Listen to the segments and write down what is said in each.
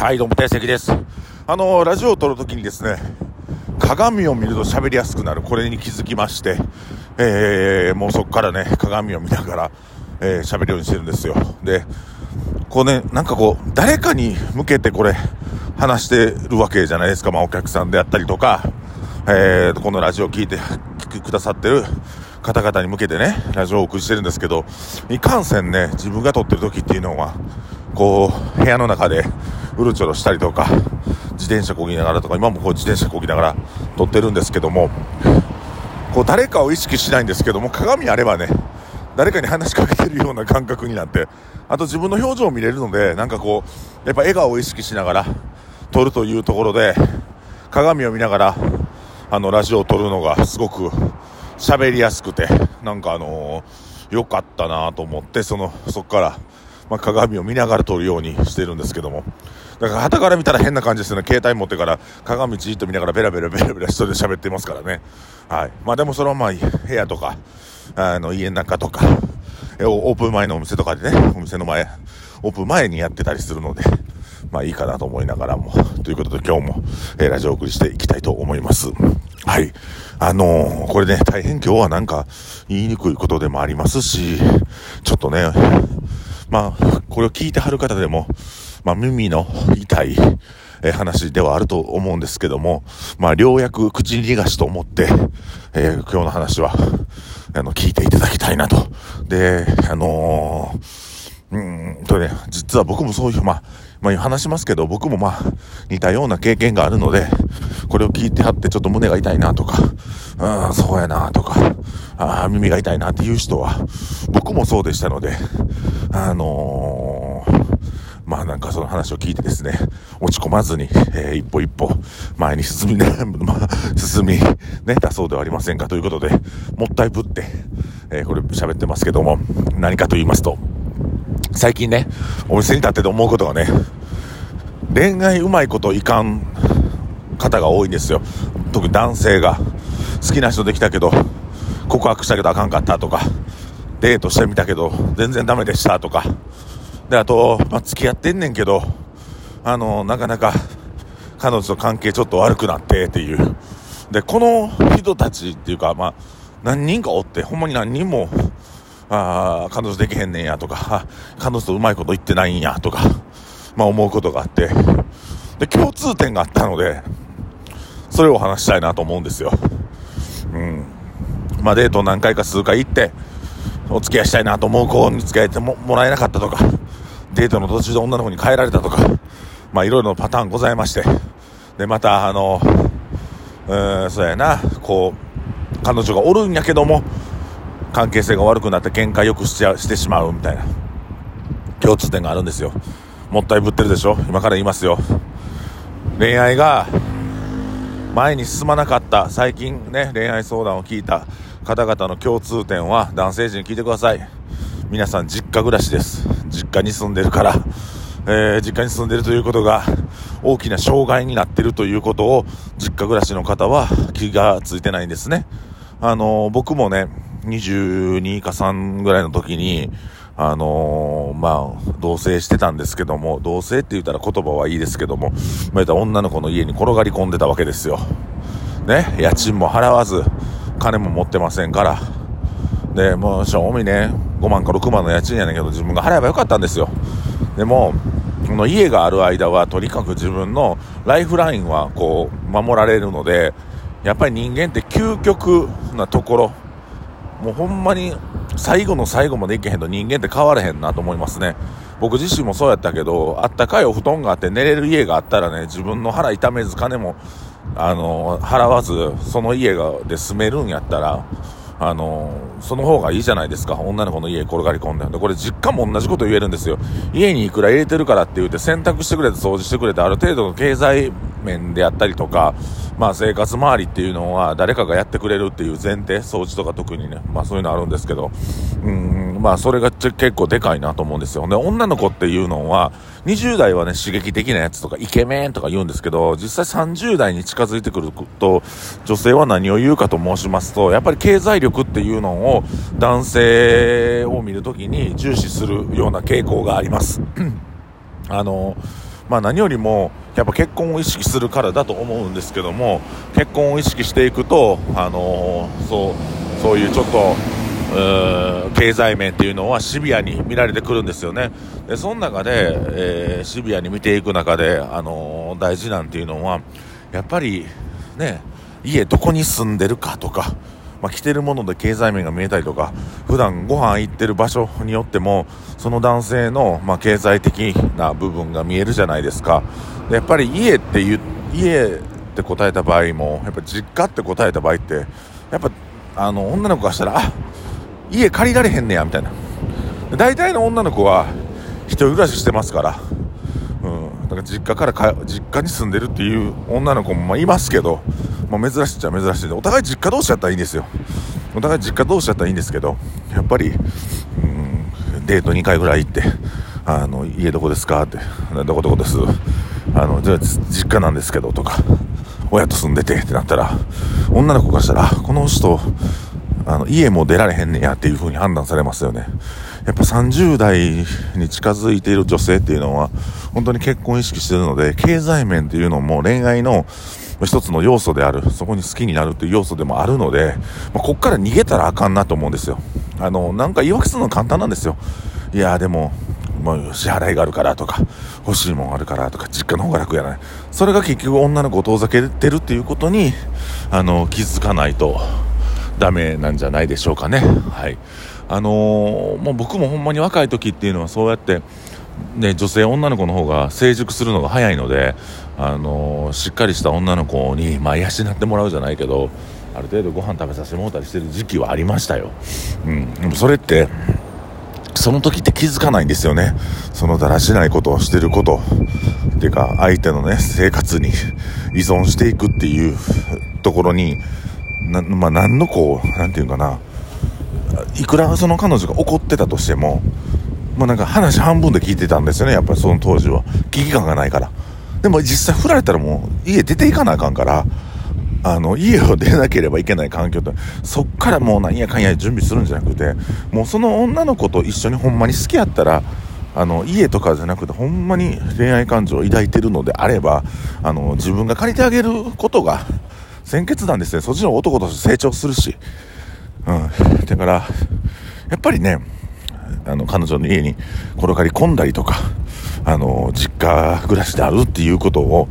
はい、どうも、定石です。あの、ラジオを撮るときにですね、鏡を見ると喋りやすくなる、これに気づきまして、えー、もうそこからね、鏡を見ながら、えー、喋るようにしてるんですよ。で、こうね、なんかこう、誰かに向けてこれ、話してるわけじゃないですか。まあ、お客さんであったりとか、えー、このラジオを聞いてくださってる方々に向けてね、ラジオをお送りしてるんですけど、いかんせんね、自分が撮ってる時っていうのは、こう、部屋の中でうろちょろしたりとか、自転車こぎながらとか、今もこう自転車こぎながら撮ってるんですけども、こう誰かを意識しないんですけども、鏡あればね、誰かに話しかけてるような感覚になって、あと自分の表情を見れるので、なんかこう、やっぱ笑顔を意識しながら撮るというところで、鏡を見ながら、あの、ラジオを撮るのがすごく喋りやすくて、なんかあのー、良かったなと思って、その、そっから、まあ、鏡を見ながら撮るようにしてるんですけども。だから、旗から見たら変な感じですよね。携帯持ってから、鏡じっと見ながらベラベラベラベラ一人で喋ってますからね。はい。まあでもそれはまあ、部屋とか、あの、家の中とか、オープン前のお店とかでね、お店の前、オープン前にやってたりするので、まあいいかなと思いながらも、ということで今日も、え、ラジオ送りしていきたいと思います。はい。あのー、これね、大変今日はなんか言いにくいことでもありますし、ちょっとね、まあ、これを聞いてはる方でも、まあ耳の痛い、え話ではあると思うんですけども、まあ、ようやく口に逃がしと思って、えー、今日の話は、あの、聞いていただきたいなと。で、あのー、うんとね、実は僕もそういう、まあ、まあ、話しますけど、僕もまあ、似たような経験があるので、これを聞いてはってちょっと胸が痛いなとか、うん、そうやなとか、ああ耳が痛いなっていう人は、僕もそうでしたので、あのー、まあなんかその話を聞いてですね、落ち込まずに、えー、一歩一歩前に進みね、まあ、進み、ね、だそうではありませんかということで、もったいぶって、えー、これ喋ってますけども、何かと言いますと、最近ね、お店に立ってて思うことがね、恋愛うまいこといかん方が多いんですよ。特に男性が。好きな人できたけど、告白したけどあかんかったとか、デートしてみたけど、全然ダメでしたとか。で、あと、まあ、付き合ってんねんけど、あの、なかなか、彼女と関係ちょっと悪くなってっていう。で、この人たちっていうか、まあ、何人かおって、ほんまに何人も、ああ、彼女できへんねんやとか、彼女とうまいこと言ってないんやとか、まあ思うことがあって、で、共通点があったので、それを話したいなと思うんですよ。うん。まあデート何回か数回行って、お付き合いしたいなと思う子に付き合えてももらえなかったとか、デートの途中で女の子に帰られたとか、まあいろいろなパターンございまして、で、またあの、うん、そうやな、こう、彼女がおるんやけども、関係性が悪くなって喧嘩よくしちゃしてしまうみたいな。共通点があるんですよ。もったいぶってるでしょ？今から言いますよ。恋愛が前に進まなかった最近ね恋愛相談を聞いた方々の共通点は男性陣に聞いてください。皆さん実家暮らしです。実家に住んでるから。えー、実家に住んでるということが大きな障害になってるということを実家暮らしの方は気がついてないんですね。あのー、僕もね、22か3ぐらいの時に、あのー、まあ、同棲してたんですけども、同棲って言ったら言葉はいいですけども、まあ、女の子の家に転がり込んでたわけですよ。ね、家賃も払わず、金も持ってませんから。で、もう、正味ね、5万か6万の家賃やねんけど、自分が払えばよかったんですよ。でも、この家がある間は、とにかく自分のライフラインは、こう、守られるので、やっぱり人間って究極なところ、もうほんまに最後の最後までいけへんと人間って変われへんなと思いますね。僕自身もそうやったけど、あったかいお布団があって寝れる家があったらね、自分の腹痛めず金も、あの、払わず、その家がで住めるんやったら、あのその方がいいじゃないですか。女の子の家転がり込んで。で、これ実家も同じこと言えるんですよ。家にいくら入れてるからって言って洗濯してくれて掃除してくれて、ある程度の経済面であったりとか、まあ生活周りっていうのは誰かがやってくれるっていう前提、掃除とか特にね、まあそういうのあるんですけど、うん、まあそれが結構でかいなと思うんですよ。で、女の子っていうのは、20代はね、刺激的なやつとか、イケメンとか言うんですけど、実際30代に近づいてくると、女性は何を言うかと申しますと、やっぱり経済力っていうのを男性を見るときに重視するような傾向があります。あの、まあ、何よりもやっぱ結婚を意識するからだと思うんですけども結婚を意識していくと、あのー、そうそういうちょっと経済面っていうのはシビアに見られてくるんですよね。でその中で、えー、シビアに見ていく中で、あのー、大事なんていうのはやっぱりね家どこに住んでるかとかまあ、着てるもので経済面が見えたりとか普段ご飯行ってる場所によってもその男性の、まあ、経済的な部分が見えるじゃないですか。でやっぱり家って言家って答えた場合もやっぱ実家って答えた場合ってやっぱあの女の子がしたらあ家借りられへんねやみたいな。大体の女の子は一人暮らししてますからうん。だから実家からか実家に住んでるっていう女の子もまいますけどまあ、珍しいっちゃ珍しいでお互い実家同士やったらいいんですよ。お互い実家同士やったらいいんですけどやっぱりうんデート2回ぐらい行ってあの家どこですかってどこどこですあのじゃあ実家なんですけどとか親と住んでてってなったら女の子がしたらこの人あの家も出られへんねやっていう風に判断されますよね。やっぱ30代に近づいている女性っていうのは本当に結婚意識してるので経済面っていうのも恋愛の一つの要素である、そこに好きになるっていう要素でもあるので、まあ、こっから逃げたらあかんなと思うんですよ。あの、なんか言い訳するの簡単なんですよ。いや、でも、もう支払いがあるからとか、欲しいもんあるからとか、実家の方が楽やない。それが結局女の子を遠ざけてるっていうことに、あの、気づかないとダメなんじゃないでしょうかね。はい。あのー、もう僕もほんまに若い時っていうのはそうやって、ね、女性、女の子の方が成熟するのが早いので、あのー、しっかりした女の子に、まあ、養ってもらうじゃないけど、ある程度ご飯食べさせてもらったりしてる時期はありましたよ。うん。でもそれって、その時って気づかないんですよね。そのだらしないことをしてること。っていうか、相手のね、生活に依存していくっていうところに、な、まあ、何のこう、なんていうかな、いくらその彼女が怒ってたとしても、まあ、なんか話半分で聞いてたんですよね、やっぱりその当時は。危機感がないから。でも実際振られたらもう家出ていかなあかんから、あの、家を出なければいけない環境って、そっからもうなんやかんや準備するんじゃなくて、もうその女の子と一緒にほんまに好きやったら、あの、家とかじゃなくて、ほんまに恋愛感情を抱いてるのであれば、あの、自分が借りてあげることが、先決なんですね。そっちの男として成長するし。うん。だから、やっぱりね、あの、彼女の家に転がり込んだりとか、あの、実家暮らしであるっていうことを、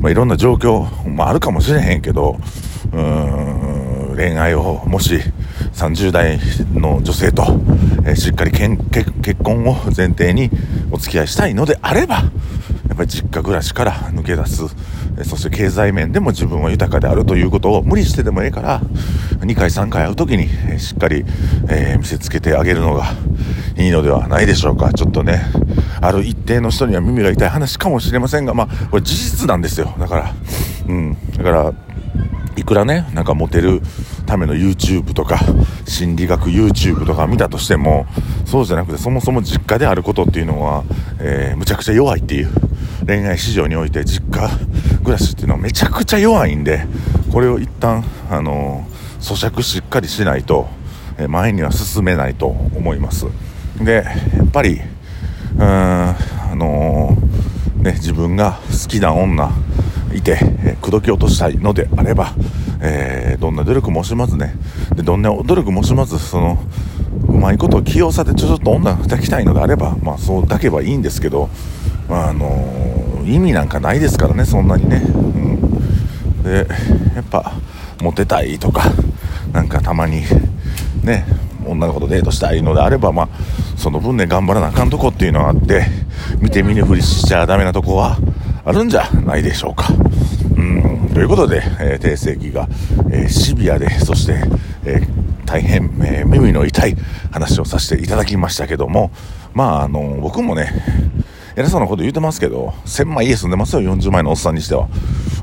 まあ、いろんな状況もあるかもしれへんけど、うん、恋愛をもし30代の女性と、えー、しっかりけんけ結婚を前提にお付き合いしたいのであれば、やっぱり実家暮らしから抜け出す、えそして経済面でも自分は豊かであるということを無理してでもええから、2回3回会う時に、えしっかり、え、見せつけてあげるのがいいのではないでしょうか。ちょっとね、ある一定の人には耳が痛い話かもしれませんが、まあ、これ事実なんですよ。だから、うん。だから、いくらね、なんかモテるための YouTube とか、心理学 YouTube とか見たとしても、そうじゃなくて、そもそも実家であることっていうのは、えー、むちゃくちゃ弱いっていう、恋愛市場において実家暮らしっていうのはめちゃくちゃ弱いんで、これを一旦、あのー、咀嚼しっかりしないと、え前には進めないと思います。で、やっぱり、うん、あのー、ね、自分が好きな女いて、え、口説き落としたいのであれば、えー、どんな努力もしまずね、で、どんな努力もしまず、その、うまいことを起用されてちょっと女抱きたいのであれば、まあそう抱けばいいんですけど、まあ、あのー、意味なんかないですからね、そんなにね。うん、で、やっぱ、モテたいとか、なんかたまに、ね、女の子とデートしたいのであれば、まあ、その分ね、頑張らなあかんとこっていうのがあって、見て見ぬふりしちゃダメなとこはあるんじゃないでしょうか。うん、ということで、えー、定世紀が、えー、シビアで、そして、えー、大変、え耳の痛い話をさせていただきましたけども、まあ、あの僕もね、偉そうなこと言うてますけど、1000万家住んでますよ、40万のおっさんにしては。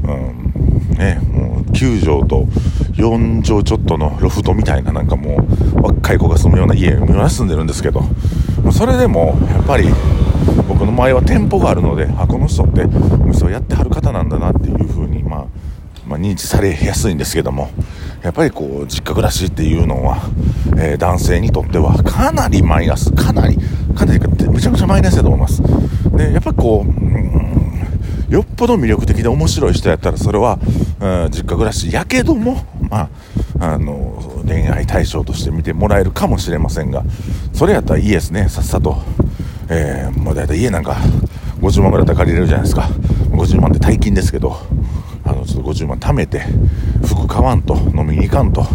うん、ね、もう9畳と4畳ちょっとのロフトみたいななんかもう若い子が住むような家に住んでるんですけどそれでもやっぱり僕の前は店舗があるのであこの人ってお店をやってはる方なんだなっていう風にまあまあ、認知されやすいんですけどもやっぱりこう実家暮らしっていうのは、えー、男性にとってはかなりマイナスかなりかなりめちゃくちゃマイナスだと思います。でやっぱりこう、よっぽど魅力的で面白い人やったらそれは、うん、実家暮らしやけどもまああの恋愛対象として見てもらえるかもしれませんがそれやったらいいですね。さっさと、えー、もう大体家なんか50万ぐらいだったら借りれるじゃないですか。50万って大金ですけどあのちょっと50万貯めて服買わんと飲みに行かんと、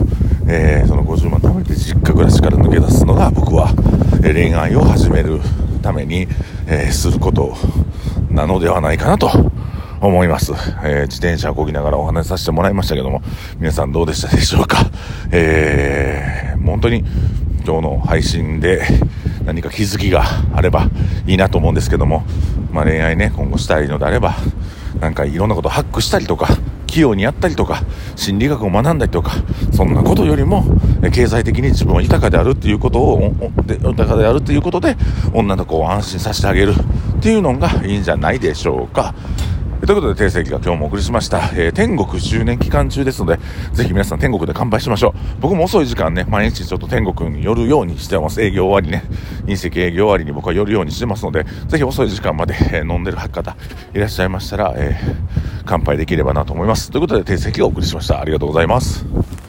えー、その50万貯めて実家暮らしから抜け出すのが僕は、恋愛を始めるために、えー、すること。なのではないかなと思います、えー、自転車をこぎながらお話しさせてもらいましたけども皆さんどうでしたでしょうか、えー、本当に今日の配信で何か気づきがあればいいなと思うんですけども、まあ、恋愛ね今後したいのであればなんかいろんなことハックしたりとか器用にやったりとか心理学を学んだりとかそんなことよりも経済的に自分は豊かであるっていうことを豊かであるっていうことで女の子を安心させてあげるっていうのがいいんじゃないでしょうか。ということで、定石が今日もお送りしました。えー、天国10年期間中ですので、ぜひ皆さん天国で乾杯しましょう。僕も遅い時間ね、毎日ちょっと天国に寄るようにしてます。営業終わりね、隕石営業終わりに僕は寄るようにしてますので、ぜひ遅い時間まで、えー、飲んでる方いらっしゃいましたら、えー、乾杯できればなと思います。ということで、定石をお送りしました。ありがとうございます。